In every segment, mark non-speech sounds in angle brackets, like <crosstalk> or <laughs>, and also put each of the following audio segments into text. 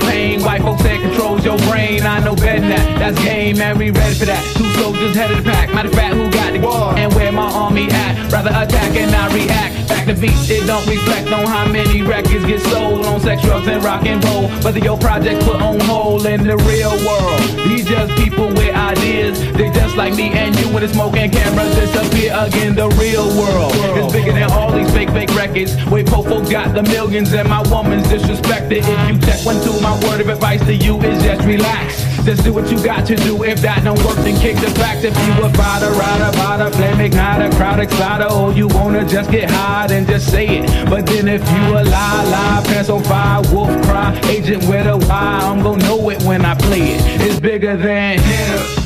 hit, you feel no pain. White folks say controls your brain. I know better than that. That's game, man. We ready for that. Two soldiers head of the pack. Matter of fact, who got the war and where my army at? Rather attack and not react. To beats, it don't reflect on how many records get sold on sex, drugs, and rock and roll. Whether your project put on hold in the real world. These just people with ideas. They just like me and you when the smoke and cameras disappear again. The real world is bigger than all these fake, fake records. Wait, Popo got the millions and my woman's disrespected. If you check one, two, my word of advice to you is just relax. Just do what you got to do. If that don't work, then kick the facts. If you a fighter, rider, rider, flame igniter, crowd exciter, or you wanna just get high, then just say it. But then if you a lie, lie, pants on fire, wolf cry, agent with a why, I'm gonna know it when I play it. It's bigger than hip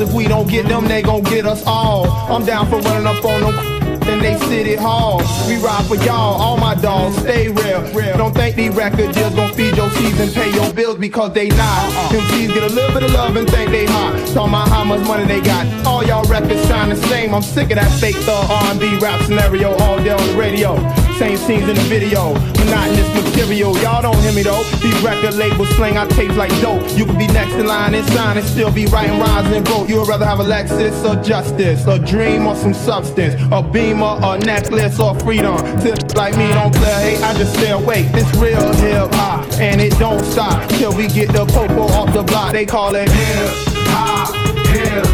If we don't get them, they gon' get us all. I'm down for running up on them. They city hall, we ride for y'all. All my dogs stay real. Don't think these record deals gon' feed your season, pay your bills because they not. MCs get a little bit of love and think they hot. Talking about how much money they got. All y'all records sound the same. I'm sick of that fake thug R&B rap scenario all day on the radio. Same scenes in the video, monotonous material. Y'all don't hear me though. These record labels slang out tapes like dope. You could be next in line and sign and still be writing rhymes and vote. You would rather have a Lexus or justice, a dream or some substance, a beamer, a necklace or freedom. Tips like me don't play. Hey, I just stay awake. This real hip hop, and it don't stop till we get the popo off the block. They call it hip hop, hip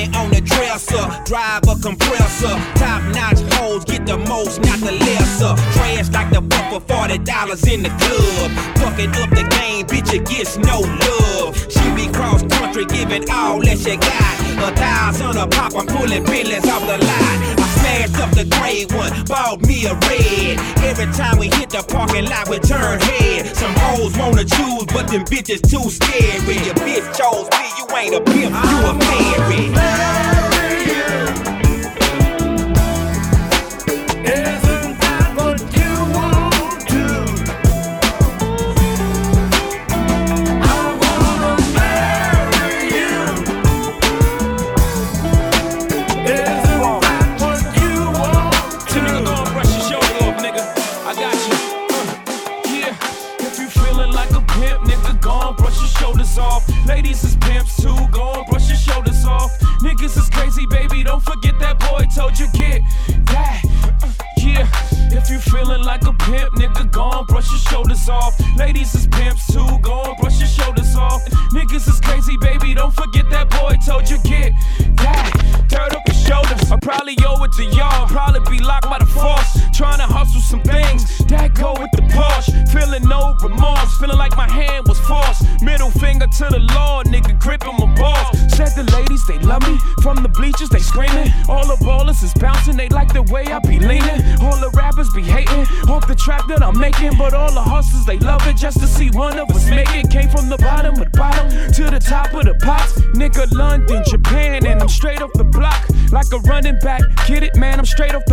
Money on the dresser, drive a compressor. Top notch hoes get the most, not the lesser. Trash like the forty dollars in the club. Fucking up the game, bitch, it gets no love. Country, giving all that she got. A thousand a pop, I'm pulling billions off the lot. I smashed up the gray one, bought me a red. Every time we hit the parking lot, we turn head. Some hoes wanna choose, but them bitches too scary. Your bitch chose me, you ain't a pimp, you a fairy. Get it, man, I'm straight off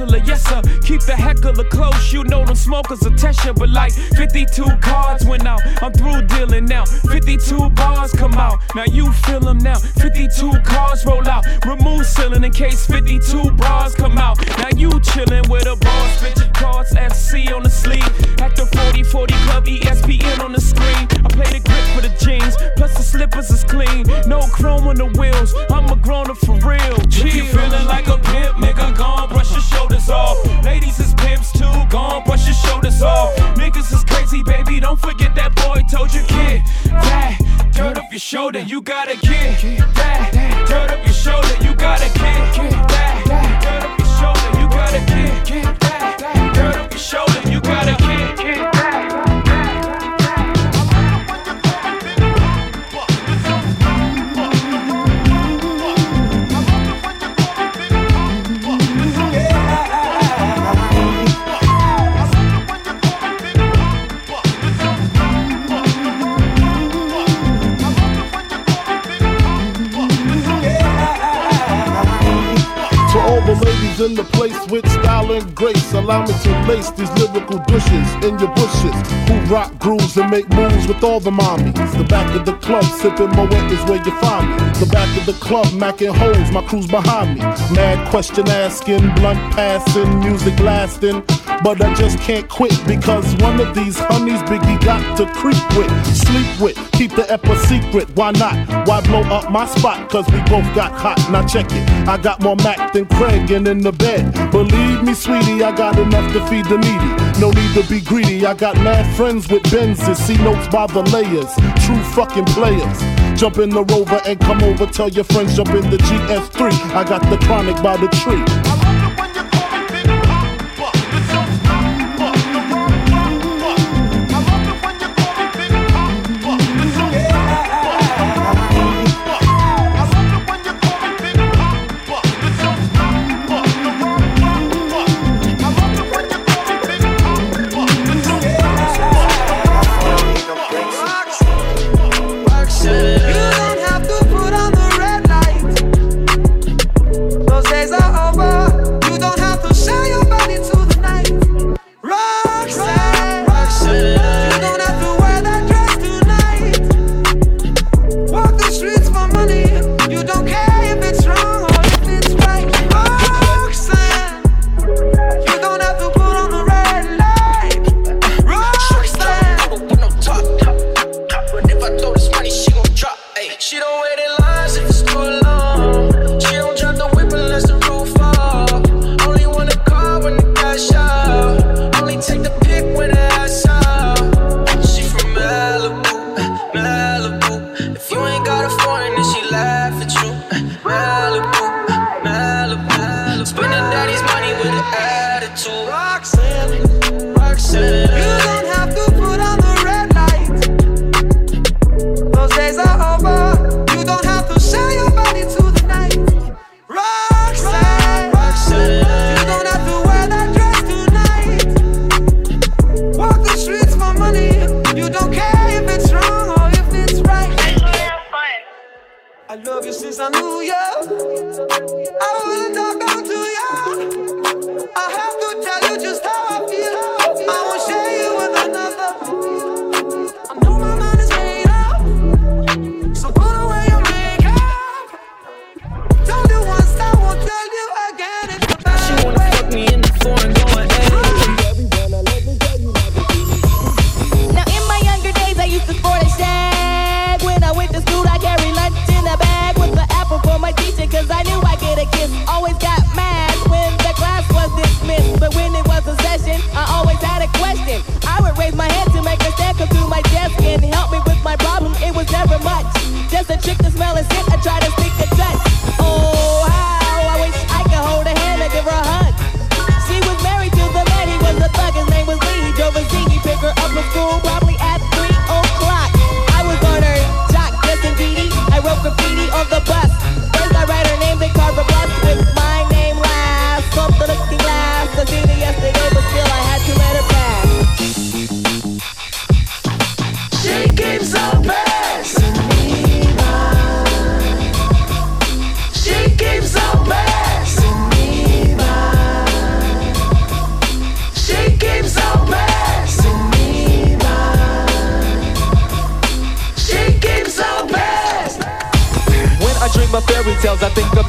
wrestler. Yes sir, keep the heckler close. You know them smokers Tesha, but like 52 cards went out. I'm through dealing now. 52 bars come out. Now you feel them now. 52 cars roll out. Remove ceiling in case 52 bras come out. Now you chillin' with a boss. Your cards, FC on the sleeve. At the 40 40 Club, ESPN on the screen. I play the grip for the jeans. Plus the slippers is clean. No chrome on the wheels. I'm a grown up for real. If you feeling like a pimp, nigga, gone, brush your shoulders off. Ladies is pimps too, gone, brush your shoulders off. Niggas is crazy, baby. Don't forget that boy told you, kid. That dirt off your shoulder, you gotta get that. Dirt off your shoulder, you gotta get that. Dirt off your shoulder, you gotta get that. Dirt off your shoulder, you gotta in the place with style and grace, allow me to lace these lyrical douches in your bushes. Who rock grooves and make moves with all the mommies. The back of the club, sipping Moët is where you find me. The back of the club, macking holes, my crew's behind me. Mad question asking, blunt passing, music lasting. But I just can't quit because one of these honeys Biggie got to creep with, sleep with, keep the ep a secret. Why not? Why blow up my spot? Cause we both got hot. Now check it. I got more Mac than Craig and in the bed. Believe me, sweetie, I got enough to feed the needy. No need to be greedy. I got mad friends with Benzes. See notes by the layers. True fucking players. Jump in the rover and come over. Tell your friends jump in the GS3. I got the chronic by the tree.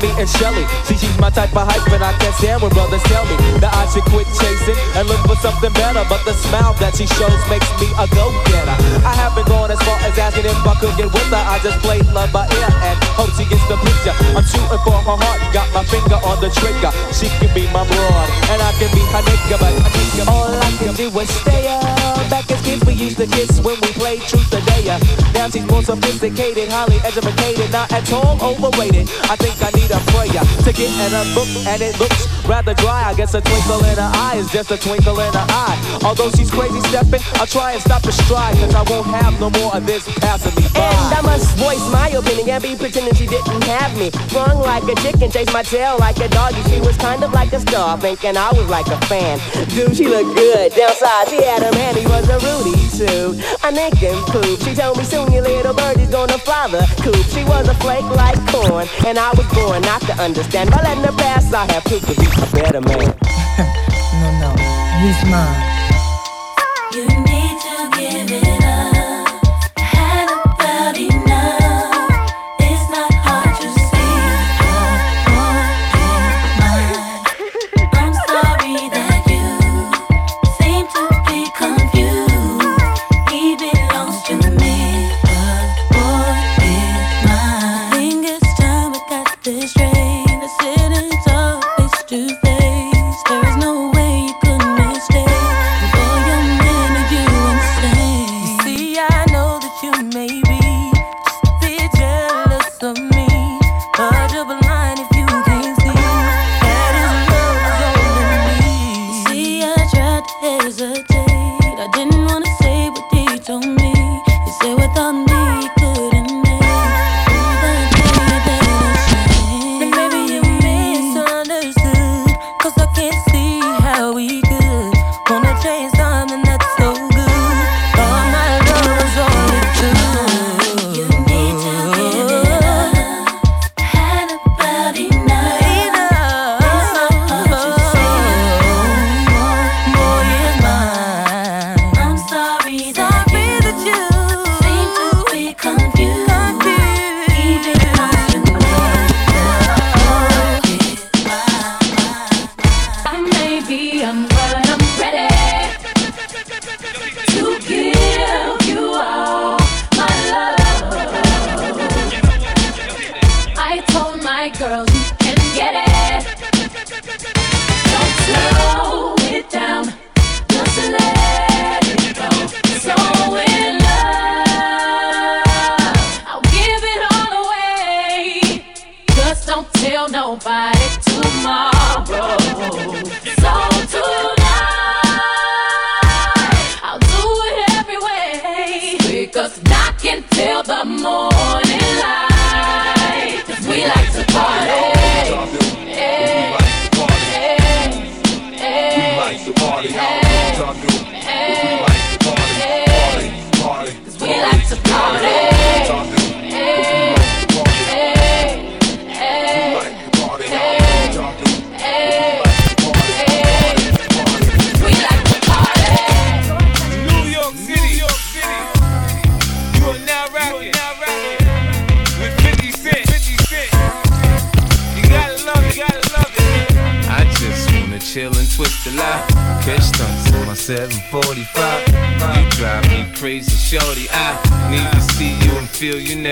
Me and Shelly. See, she's my type of hype, and I can't stand when brothers tell me that I should quit chasing and look for something better. But the smile that she shows makes me a go-getter. I haven't gone as far as asking if I could get with her. I just play love by ear and hope she gets the picture. I'm shooting for her heart, got my finger on the trigger. She can be my broad, and I can be her nigga, but I nigga, all I can do is stay up. Back as kids, we used to kiss when we played truth or dare. Now she's more sophisticated, highly educated, not at all overrated. I think I need a prayer to get in a book, and it looks rather dry. I guess a twinkle in her eye is just a twinkle in her eye. Although she's crazy stepping, I'll try and stop her stride, cause I won't have no more of this passing me by. And I must voice my opinion and be pretending she didn't have me. Sprung like a chicken, chased my tail like a doggy. She was kind of like a star, thinking I was like a fan. Dude, she looked good. Downside, she had a man, he was a Rudy too. A Nick and poop. She told me soon your little birdie's gonna fly the coop. She was a flake like corn, and I was born not to understand. By letting her pass, I have to be a better man. <laughs> No, no, he's mine.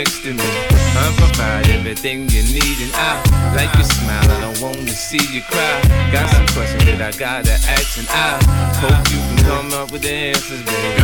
Next to me. I provide everything you need, and I like your smile. I don't wanna see you cry. Got some questions that I gotta ask, and I hope you can come up with the answers, baby.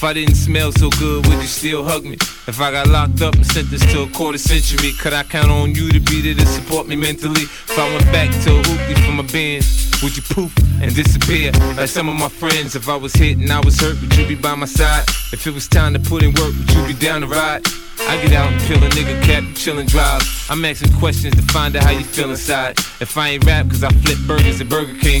If I didn't smell so good, would you still hug me? If I got locked up and sentenced to a quarter century, could I count on you to be there to support me mentally? If I went back to a hoopty for my bands, would you poof and disappear? Like some of my friends, if I was hit and I was hurt, would you be by my side? If it was time to put in work, would you be down to ride? I get out and peel a nigga cap, chillin' drive. I'm asking questions to find out how you feel inside. If I ain't rap, cause I flip burgers at Burger King,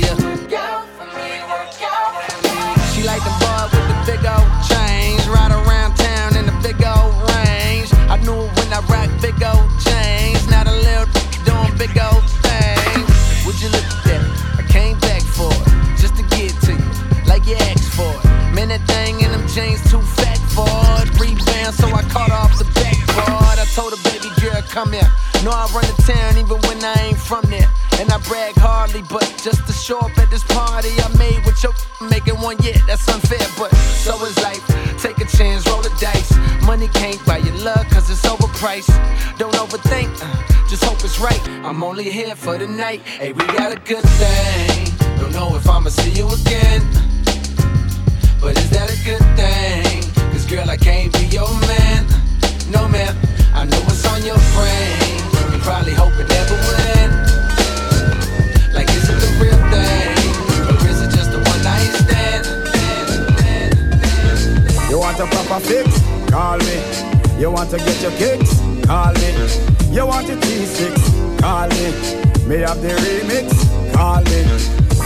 See. Show up at this party I made with your making one, yeah, that's unfair. But so is life. Take a chance, roll the dice. Money can't buy your love, cause it's overpriced. Don't overthink, uh, just hope it's right. I'm only here for the night. Hey, we got a good thing. Don't know if I'ma see you again. But is that a good thing? Cause girl, I can't be your man. No, man, I know it's on your brain. You probably hope it never would a proper fix? Call me. You want to get your kicks? Call me. You want a T6? Call me. Me have the remix? Call me.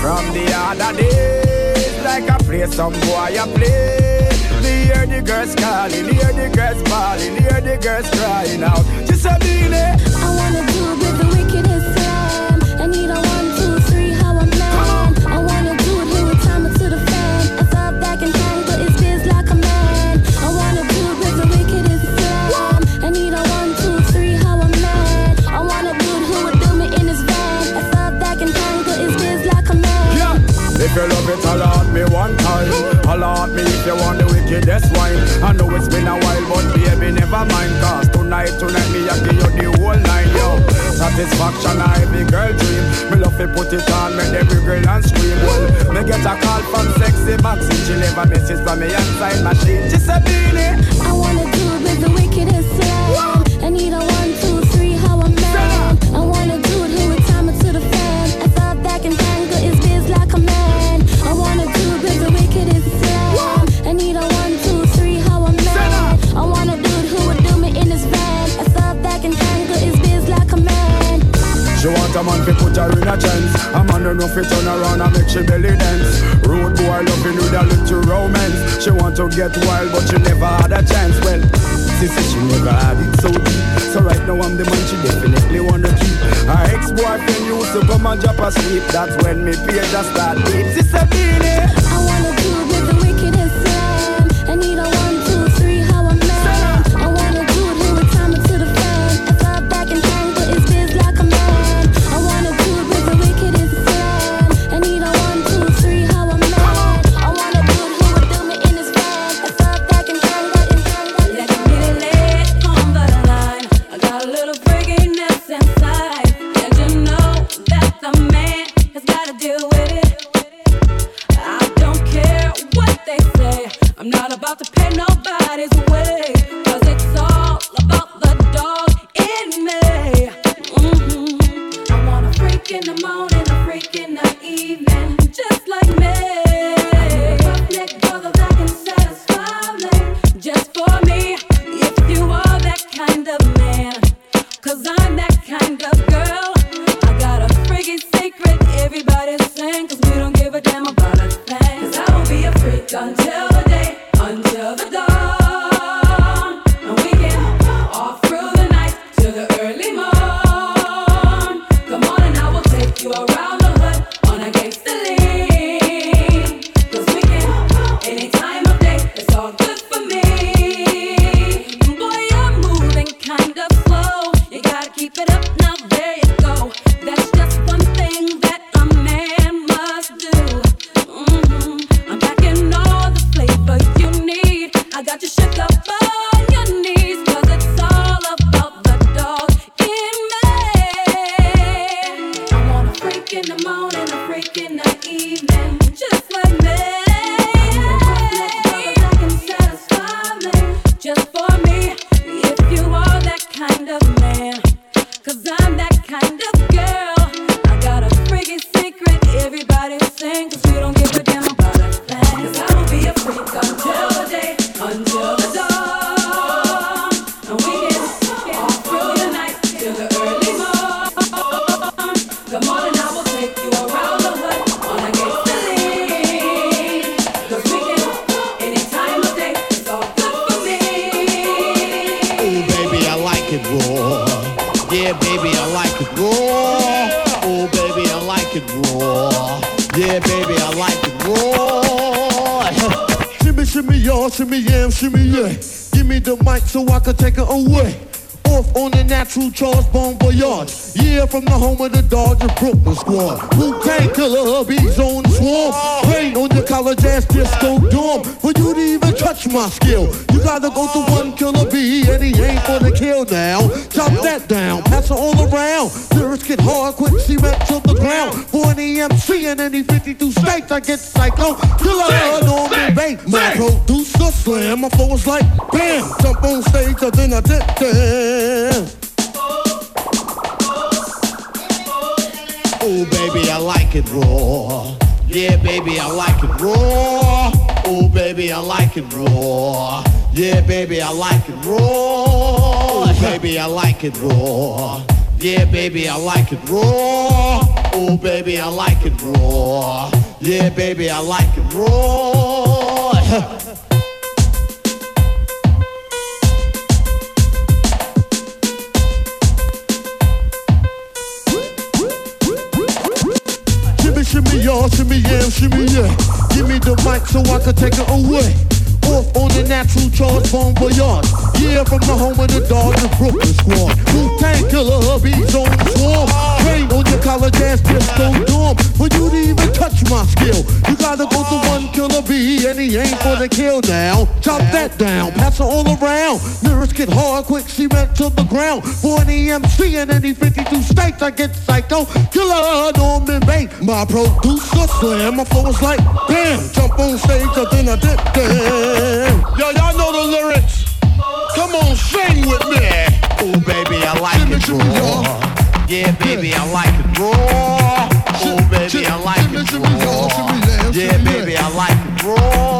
From the other days, like I play some boy, I play. Hear the girls calling, hear the girls bawling, hear the girls crying out. Just a minute. I wanna do it with If love me one time. At me if you want the wickedest wine. I know it's been a while, but baby, never mind. Cause tonight, tonight, me, I give you the whole nine, yo. Satisfaction, I every girl dream. Me love to put it on, make every girl and scream. Well, me get a call from sexy Maxine. She leave a from me inside machine. She said, Beenie. I wanna do it with the wickedest slam. I need a one, a man to put her in a chance. A man don't know if it turn around and make she belly dance. Road boy loving with a little romance. She want to get wild, but she never had a chance. Well, she said she never had it so deep. So right now I'm the man she definitely wanna keep. Her ex-boyfriend used to come and drop asleep. That's when me page just start deep. She said, Beenie. In the morning, Yeah, baby, I like it raw. Oh, baby, I like it raw. Yeah, baby, I like it raw. shimmy, shimmy, y'all, shimmy, yam, shimmy, yeah. Give me the mic so I can take it away. Off on the natural Charles Bon Voyage. Yeah, from the home of the Dodger Brooklyn squad. Wu Tang Killer, bees on the swarm. Rain on your college ass disco dorm. For you to even touch my skill, you gotta go to one killer bee, and he ain't for the kill now. Chop that down, pass it all around. Lyrics get hard, quick cement to the ground. For an EMC in any 52 states, I get psycho. Killer, Norman Bates. My producer slam, my flow was like bam. Jump on stage, and then I did that. Oh, baby, I like it raw. Yeah, baby, I like it raw. Oh, baby, I like it raw. Yeah, baby, I like it raw. Oh, baby, I like it raw. Yeah, baby, I like it raw. Oh, baby, I like it raw. Yeah, baby, I like it raw. <laughs> y'all, shimmy, yeah, shimmy, yeah. Give me the mic so I can take it away. Off on the natural Charles Bon Voyage. Yeah, from the home of the Dodger Brooklyn squad. Wu Tang Killer, bees on the swarm. Killer bee, and he ain't for the kill now. Chop that down, pass it all around. Lyrics get hard, quick cement to the ground. For an EMC in any 52 states, I get psycho. Killer Norman Bates, my producer slam. My flow is like bam, jump on stage, and then I did that. Yo, y'all know the lyrics. Come on, sing with me. Oh, baby, I like it raw. Yeah, baby, I like it raw. Oh, baby, I like it raw. Yeah, baby, I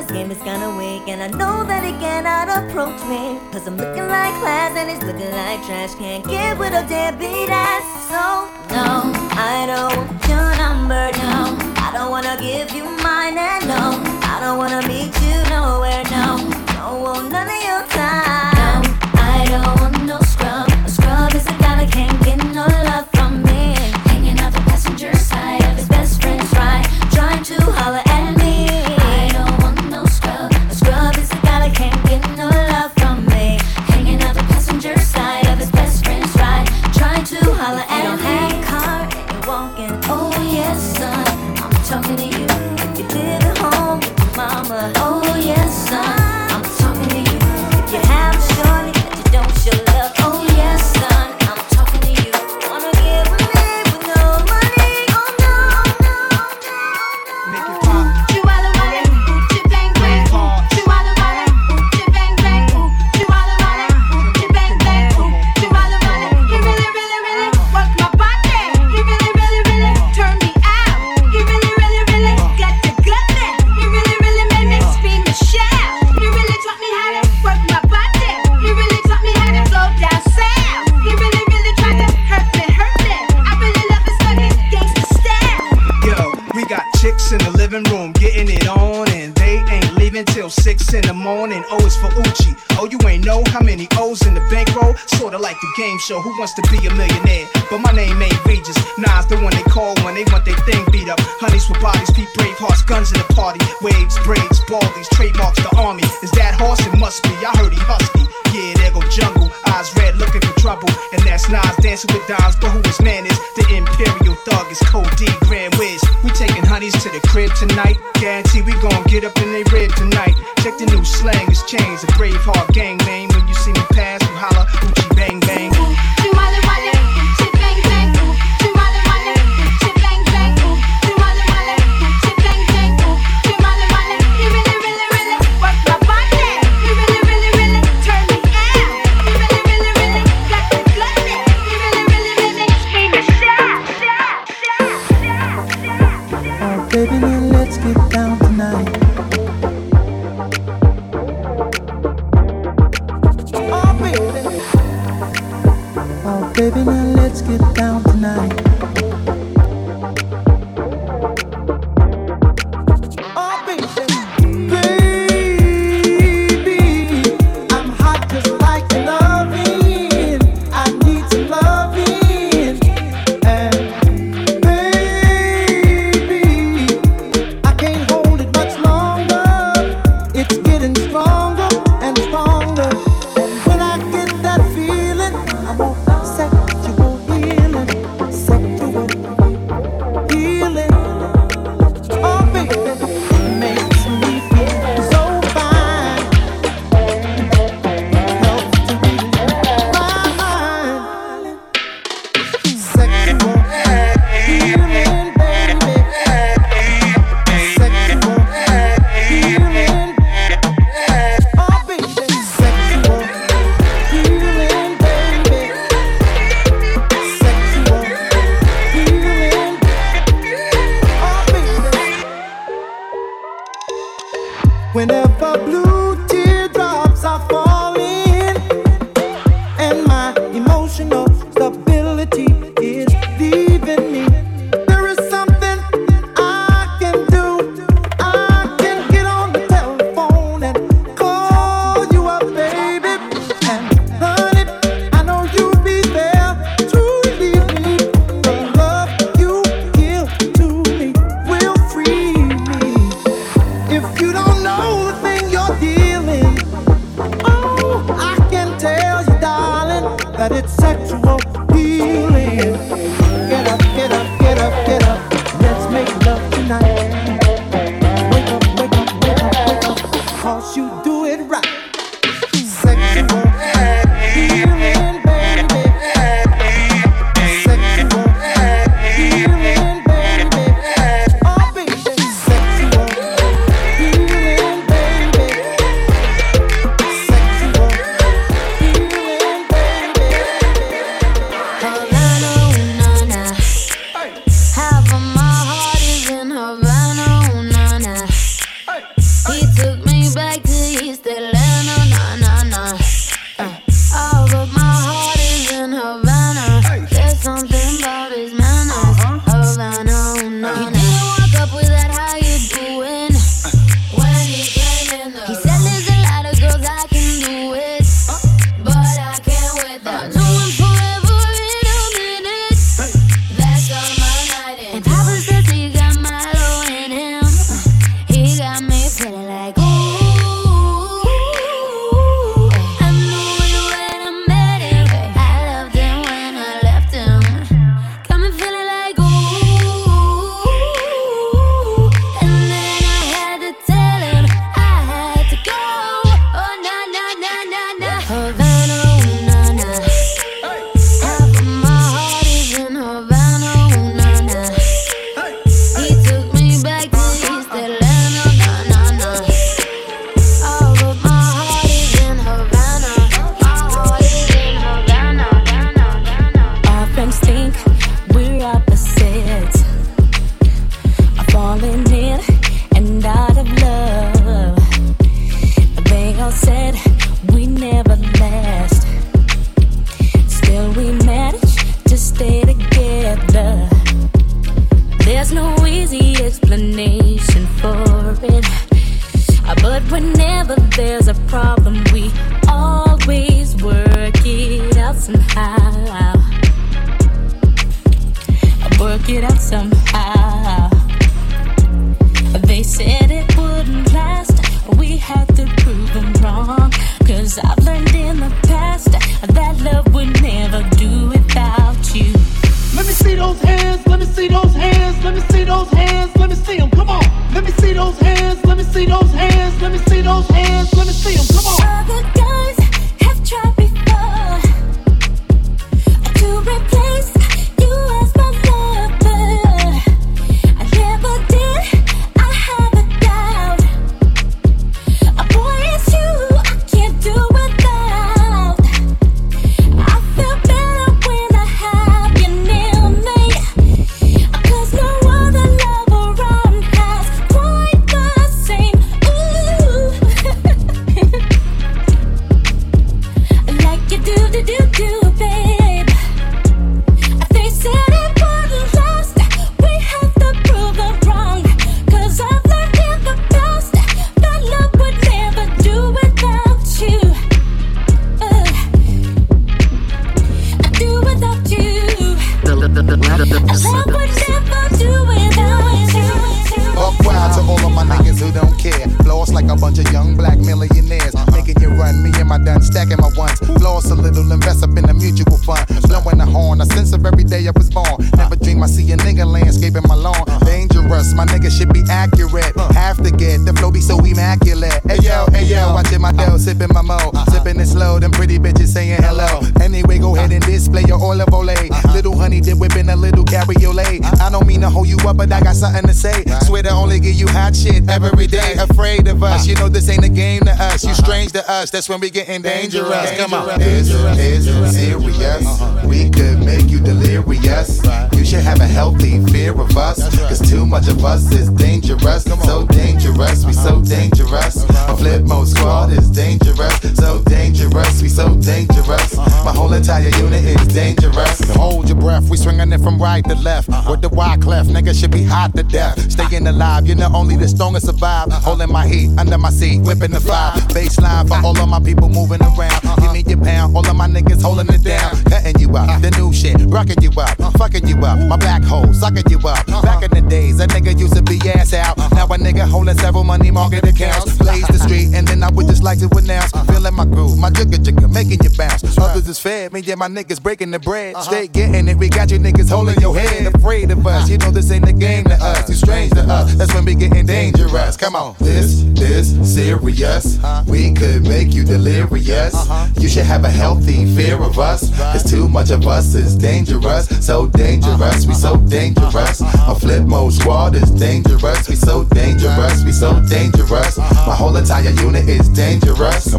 this game is gonna wake, And I know that it cannot approach me. Cause I'm looking like class and it's looking like trash. Can't get with a deadbeat ass. So no, I don't want your number, no. I don't wanna give you mine and no. I don't wanna meet you nowhere, no. Don't want none of your time. show, Who Wants to Be a Millionaire? But my name ain't Regis. Nas, the one they call when they want their thing beat up. Honeys with bodies, beat brave hearts, guns in the party. Waves, braids, baldies, trademarks, the army. Is that horse? It must be. I heard he husky. Yeah, there go jungle eyes red, looking for trouble. And that's Nas dancing with dimes, but who his man is? The Imperial Thug is Cold Grand Wiz. We taking honeys to the crib tonight. Guarantee we gon' get up in they rib tonight. Check the new slang, it's changed. A brave heart gang name. When you see me pass, you holler, Gucci bang bang. whenever there's a problem. Immaculate. Hey yo, hey yo, watching my dough, sipping my mo. Sipping it slow, them pretty bitches saying hello. Anyway, go ahead and display your Oil of Olay. Little honey dip whipping a little cabriolet. I don't mean to hold you up, but I got something to say. Swear to only give you hot shit every day. Afraid of us, you know this ain't a game to us. You strange to us, that's when we getting dangerous. Come on. This is serious. We could make you delirious. You should have a healthy fear of us. Cause too much of us is dangerous. So dangerous, we so uh-huh. dangerous. My Flipmode Squad is dangerous. So dangerous, we so dangerous. Uh-huh. My whole entire unit is dangerous. Hold your breath, we swinging it from right to left. Uh-huh. With the wide clef, nigga should be hot to death. Staying alive, you're not only the strongest survive. Holding my heat under my seat, whipping the fire. Baseline for all of my people moving around. Give me your pound, all of my niggas holding it down. Cutting you up, the new shit, rocking you up, fucking you up. My black hole, sucking you up. Back in the days, a nigga used to be ass out. Now a nigga holding several money market accounts. Blaze the street, and then I would just like to announce. Feeling my groove, my jigger jigger, making you bounce. Others is fed, me and my niggas breaking the bread. Uh-huh. Straight getting it, we got you niggas holding your head. Afraid of us, you know this ain't the game to us. You strange to us, that's when we getting dangerous. Come on. This is serious. We could make you delirious. Uh-huh. You should have a healthy fear of us. Cause too much of us is dangerous. So dangerous, we so dangerous. My Flipmode Squad is dangerous. We so dangerous, we so dangerous. My whole entire unit is dangerous.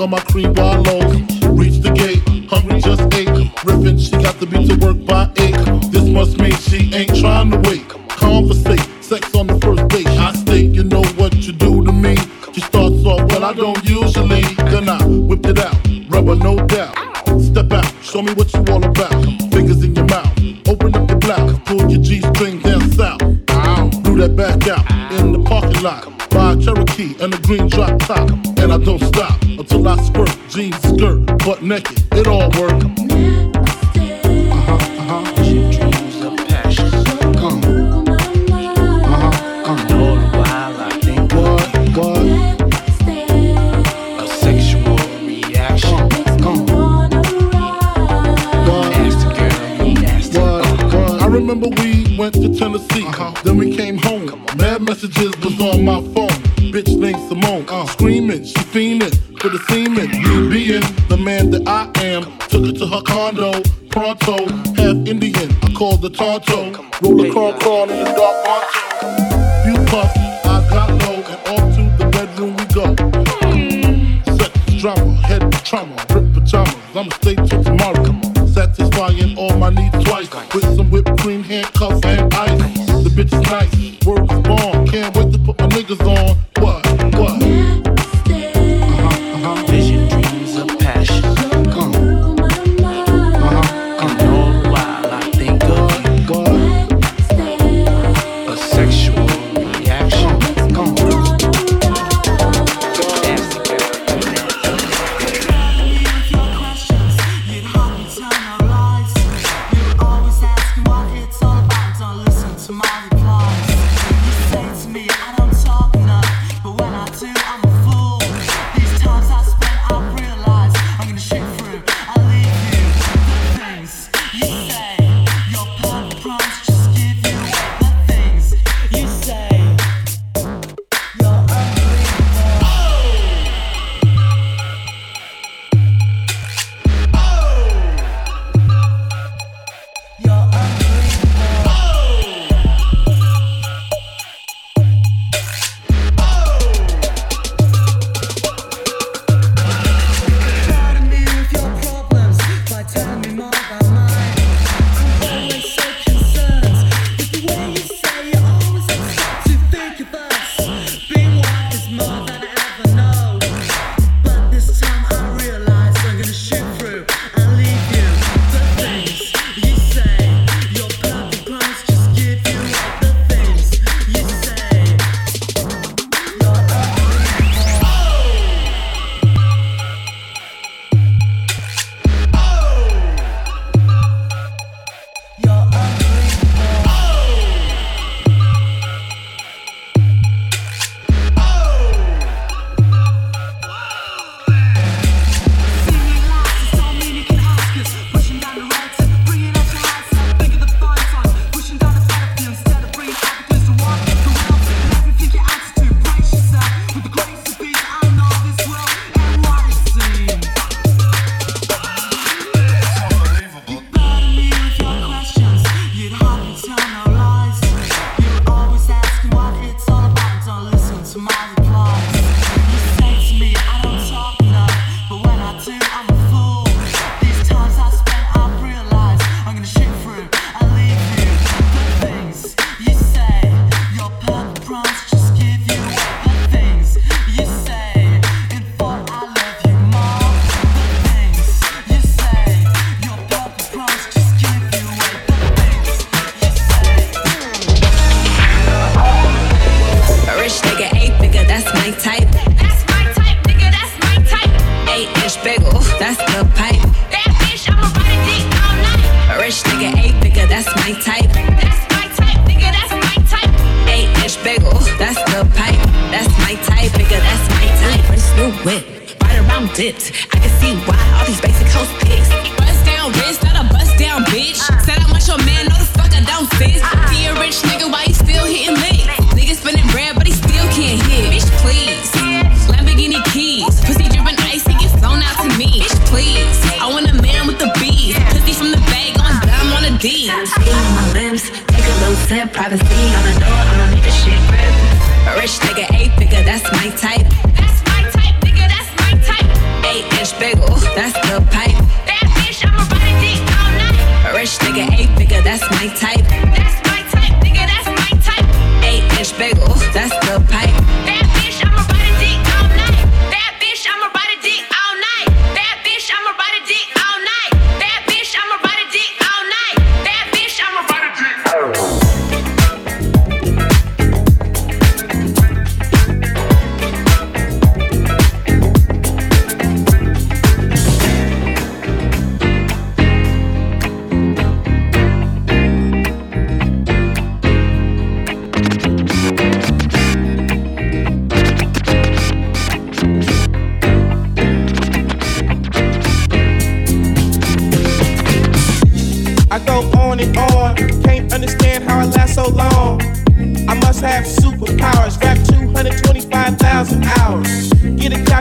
On my cream wallow. Reach the gate, hungry just ate. Ripping, she got to be to work by eight. This must mean she ain't trying to wait. Conversate, sex on the first date. I state, you know what you do to me. She starts off, well, I don't usually. Then I whipped it out, rubber, no doubt. Step out, show me what you all about. Fingers in your mouth, open up your blouse, pull your G string down south. Do that back out in the parking lot. Fly Cherokee and a green drop top. And I don't stop until I squirt. Jeans, skirt, butt naked. It all works. Uh-huh, uh-huh. She dreams Uh-huh, come. All the while I think what, what? remember we went to Tennessee. Uh-huh. Then we came home. Mad messages on my phone. Bitch named Simone, uh, screaming, she fiending for the semen. Me being the man that I am, took her to her condo, pronto, half Indian. I called the Tonto, Roll a car, car in the dark poncho.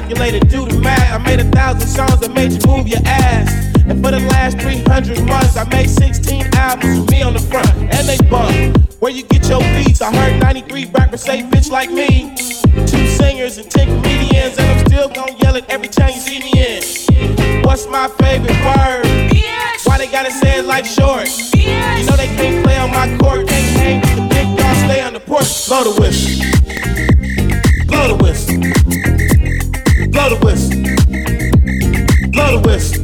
Calculator, do the math. I made a thousand songs that made you move your ass. And for the last 300 months, I made 16 albums with me on the front, and they bump. Where you get your beats? I heard 93 rappers say bitch like me. Two singers and 10 comedians, and I'm still gonna yell it every time you see me in. What's my favorite word? Why they gotta say it like short? You know they can't play on my court, can't hang with the big dog, stay on the porch. Blow the whistle. Blow the whistle. Blow the whistle.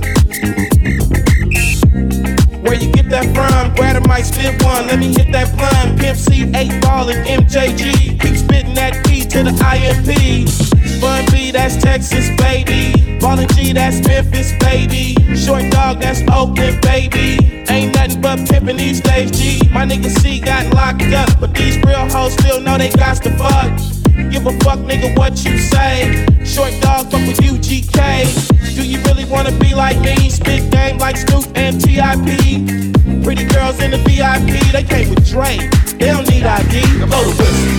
Where you get that from? Grab a mic, spit one. Let me hit that blunt. Pimp C, 8 ball, and MJG. Keep spitting that P to the IMP. Bun B, that's Texas, baby. Ballin' G, that's Memphis, baby. Short dog, that's Oakland, baby. Ain't nothing but pimpin' these days, G. My nigga C got locked up, but these real hoes still know they got to fuck. Give a fuck, nigga, what you say. Short dog, fuck with UGK. Do you really wanna be like me? Spit game like Snoop and TIP. Pretty girls in the VIP, they came with Dre. They don't need ID. Blow the whistle.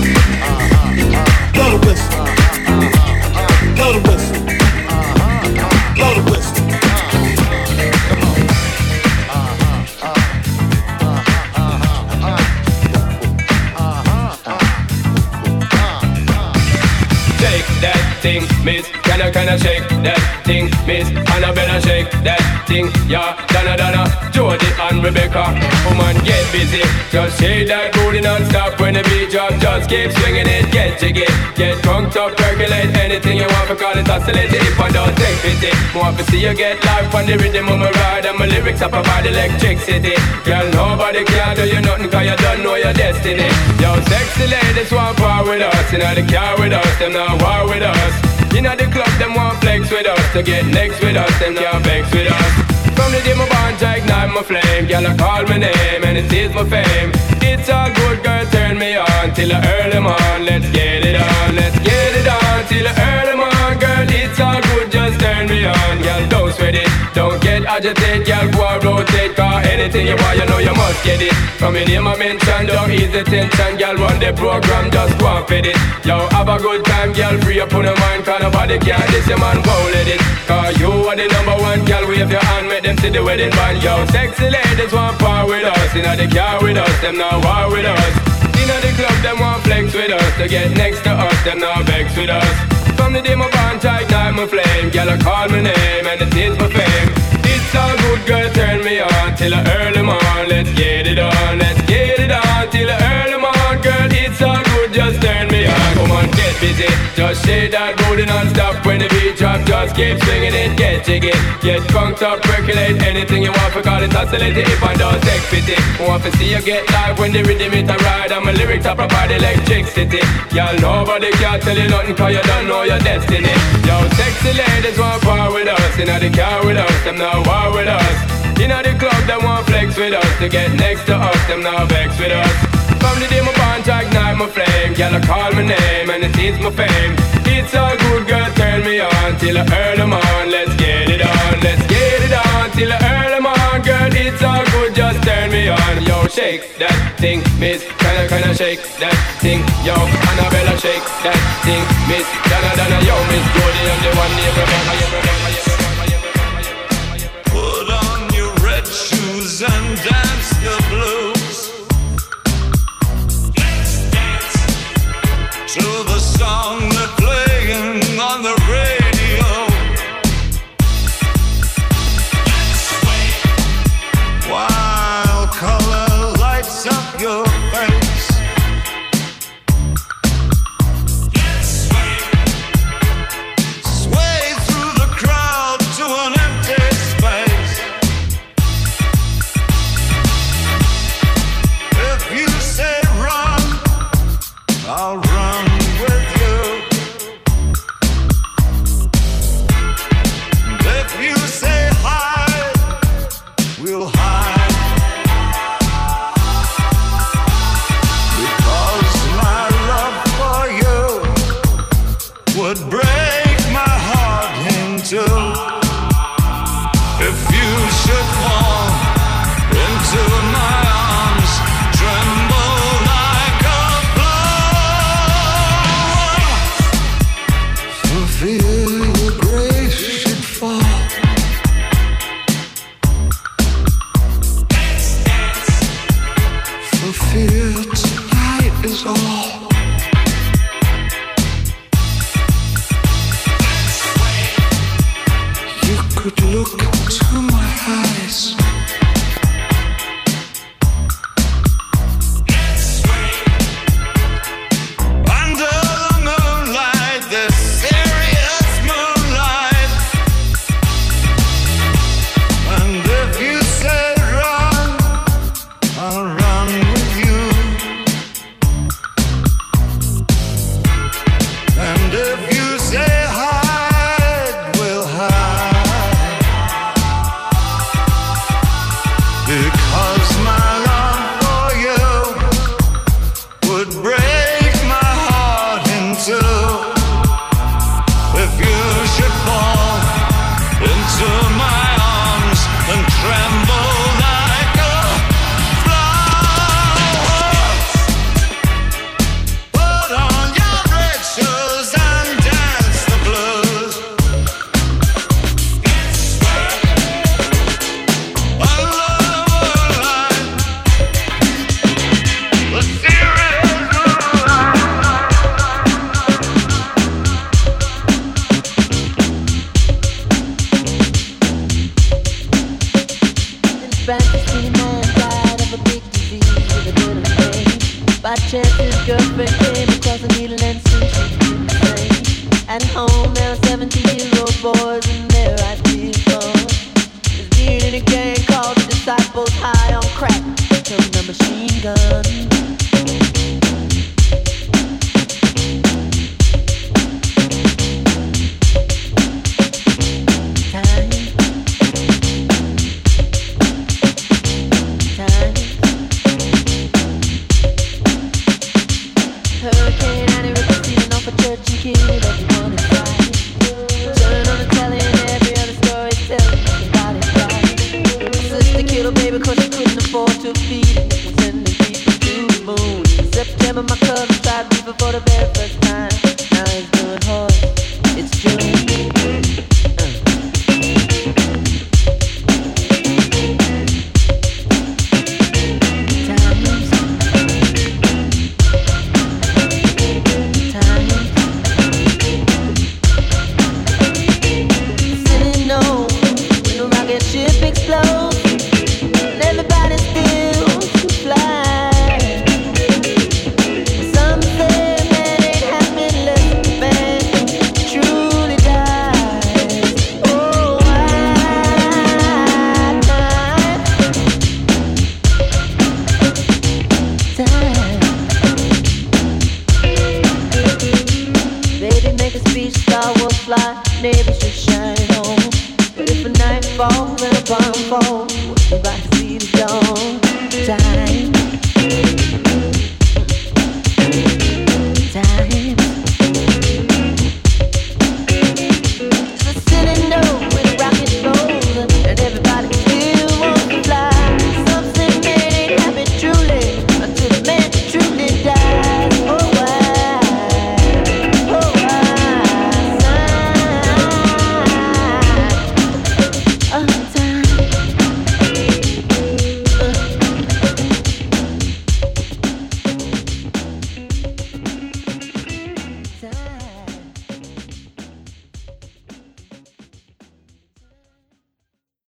Blow the whistle. Blow the whistle. Blow the whistle. Miss. Can I, can I shake that thing, miss? Annabella shake that thing, yeah. Donna, Donna, Jody and Rebecca. Woman, get busy. Just shake that booty non-stop when the beat drop. Just keep swinging it, get jiggy. Get drunk up, percolate anything you want. Because it's oscillating if I don't take pity. Want to see you get life on the rhythm of my ride. And my lyrics up provide electricity. Girl, nobody can do you nothing cause you don't know your destiny. Yo, sexy ladies want part with us. You know the car with us, them not war with us. Know the club, them want flex with us. To get next with us, them can't vex with us. From the day my bond to ignite my flame Girl, I call my name and it is my fame It's all good, girl, turn me on Till the early morn, let's get it on Let's get it on till the early morn Girl, it's all good, just turn me on Girl, don't get agitated Girl, go and rotate, cause anything you want, you know you must get it. From your name I mention, don't ease the tension Girl, run the program, just go and fit it. Yo, have a good time, girl, free up on your mind Cause nobody can this, your man won't let it. Cause you are the number one, girl, wave your hand Make them see the wedding band, yo Sexy ladies want part with us Inna the car with us, them not war with us. Inna the club, them want flex with us To get next to us, them not vex with us From the day my bond to ignite my flame. Girl, I call my name and it is my fame. It's all good, girl, turn me on Till the early morn, let's get it on Let's get it on till the early morn. Girl, it's all good, just turn me. On Come on, get busy. Just shake that booty non-stop When the beat drop, just keep swinging it Get jiggy, get funked up Percolate anything you want Because it's oscillating if I don't take pity Want to see you get live When the rhythm it a ride. And my lyrics are provide electricity. Y'all nobody can tell you nothing Cause you don't know your destiny. Yo, sexy ladies want part with us. You know the car with us Them not war with us. You know the club, them want flex with us. To get next to us Them not vex with us from the day my bond to ignite my flame Girl, I call my name and it is my fame. It's all good, girl, turn me on Till the them on. let's get it on Let's get it on till the them on, Girl, it's all good, just turn me on. Yo, shake that thing, miss. Kinda, kinda shake that thing? Yo, Annabella, shake that thing, miss. Donna, Donna, yo, miss. Jody I'm the one, yeah, song before the very first time.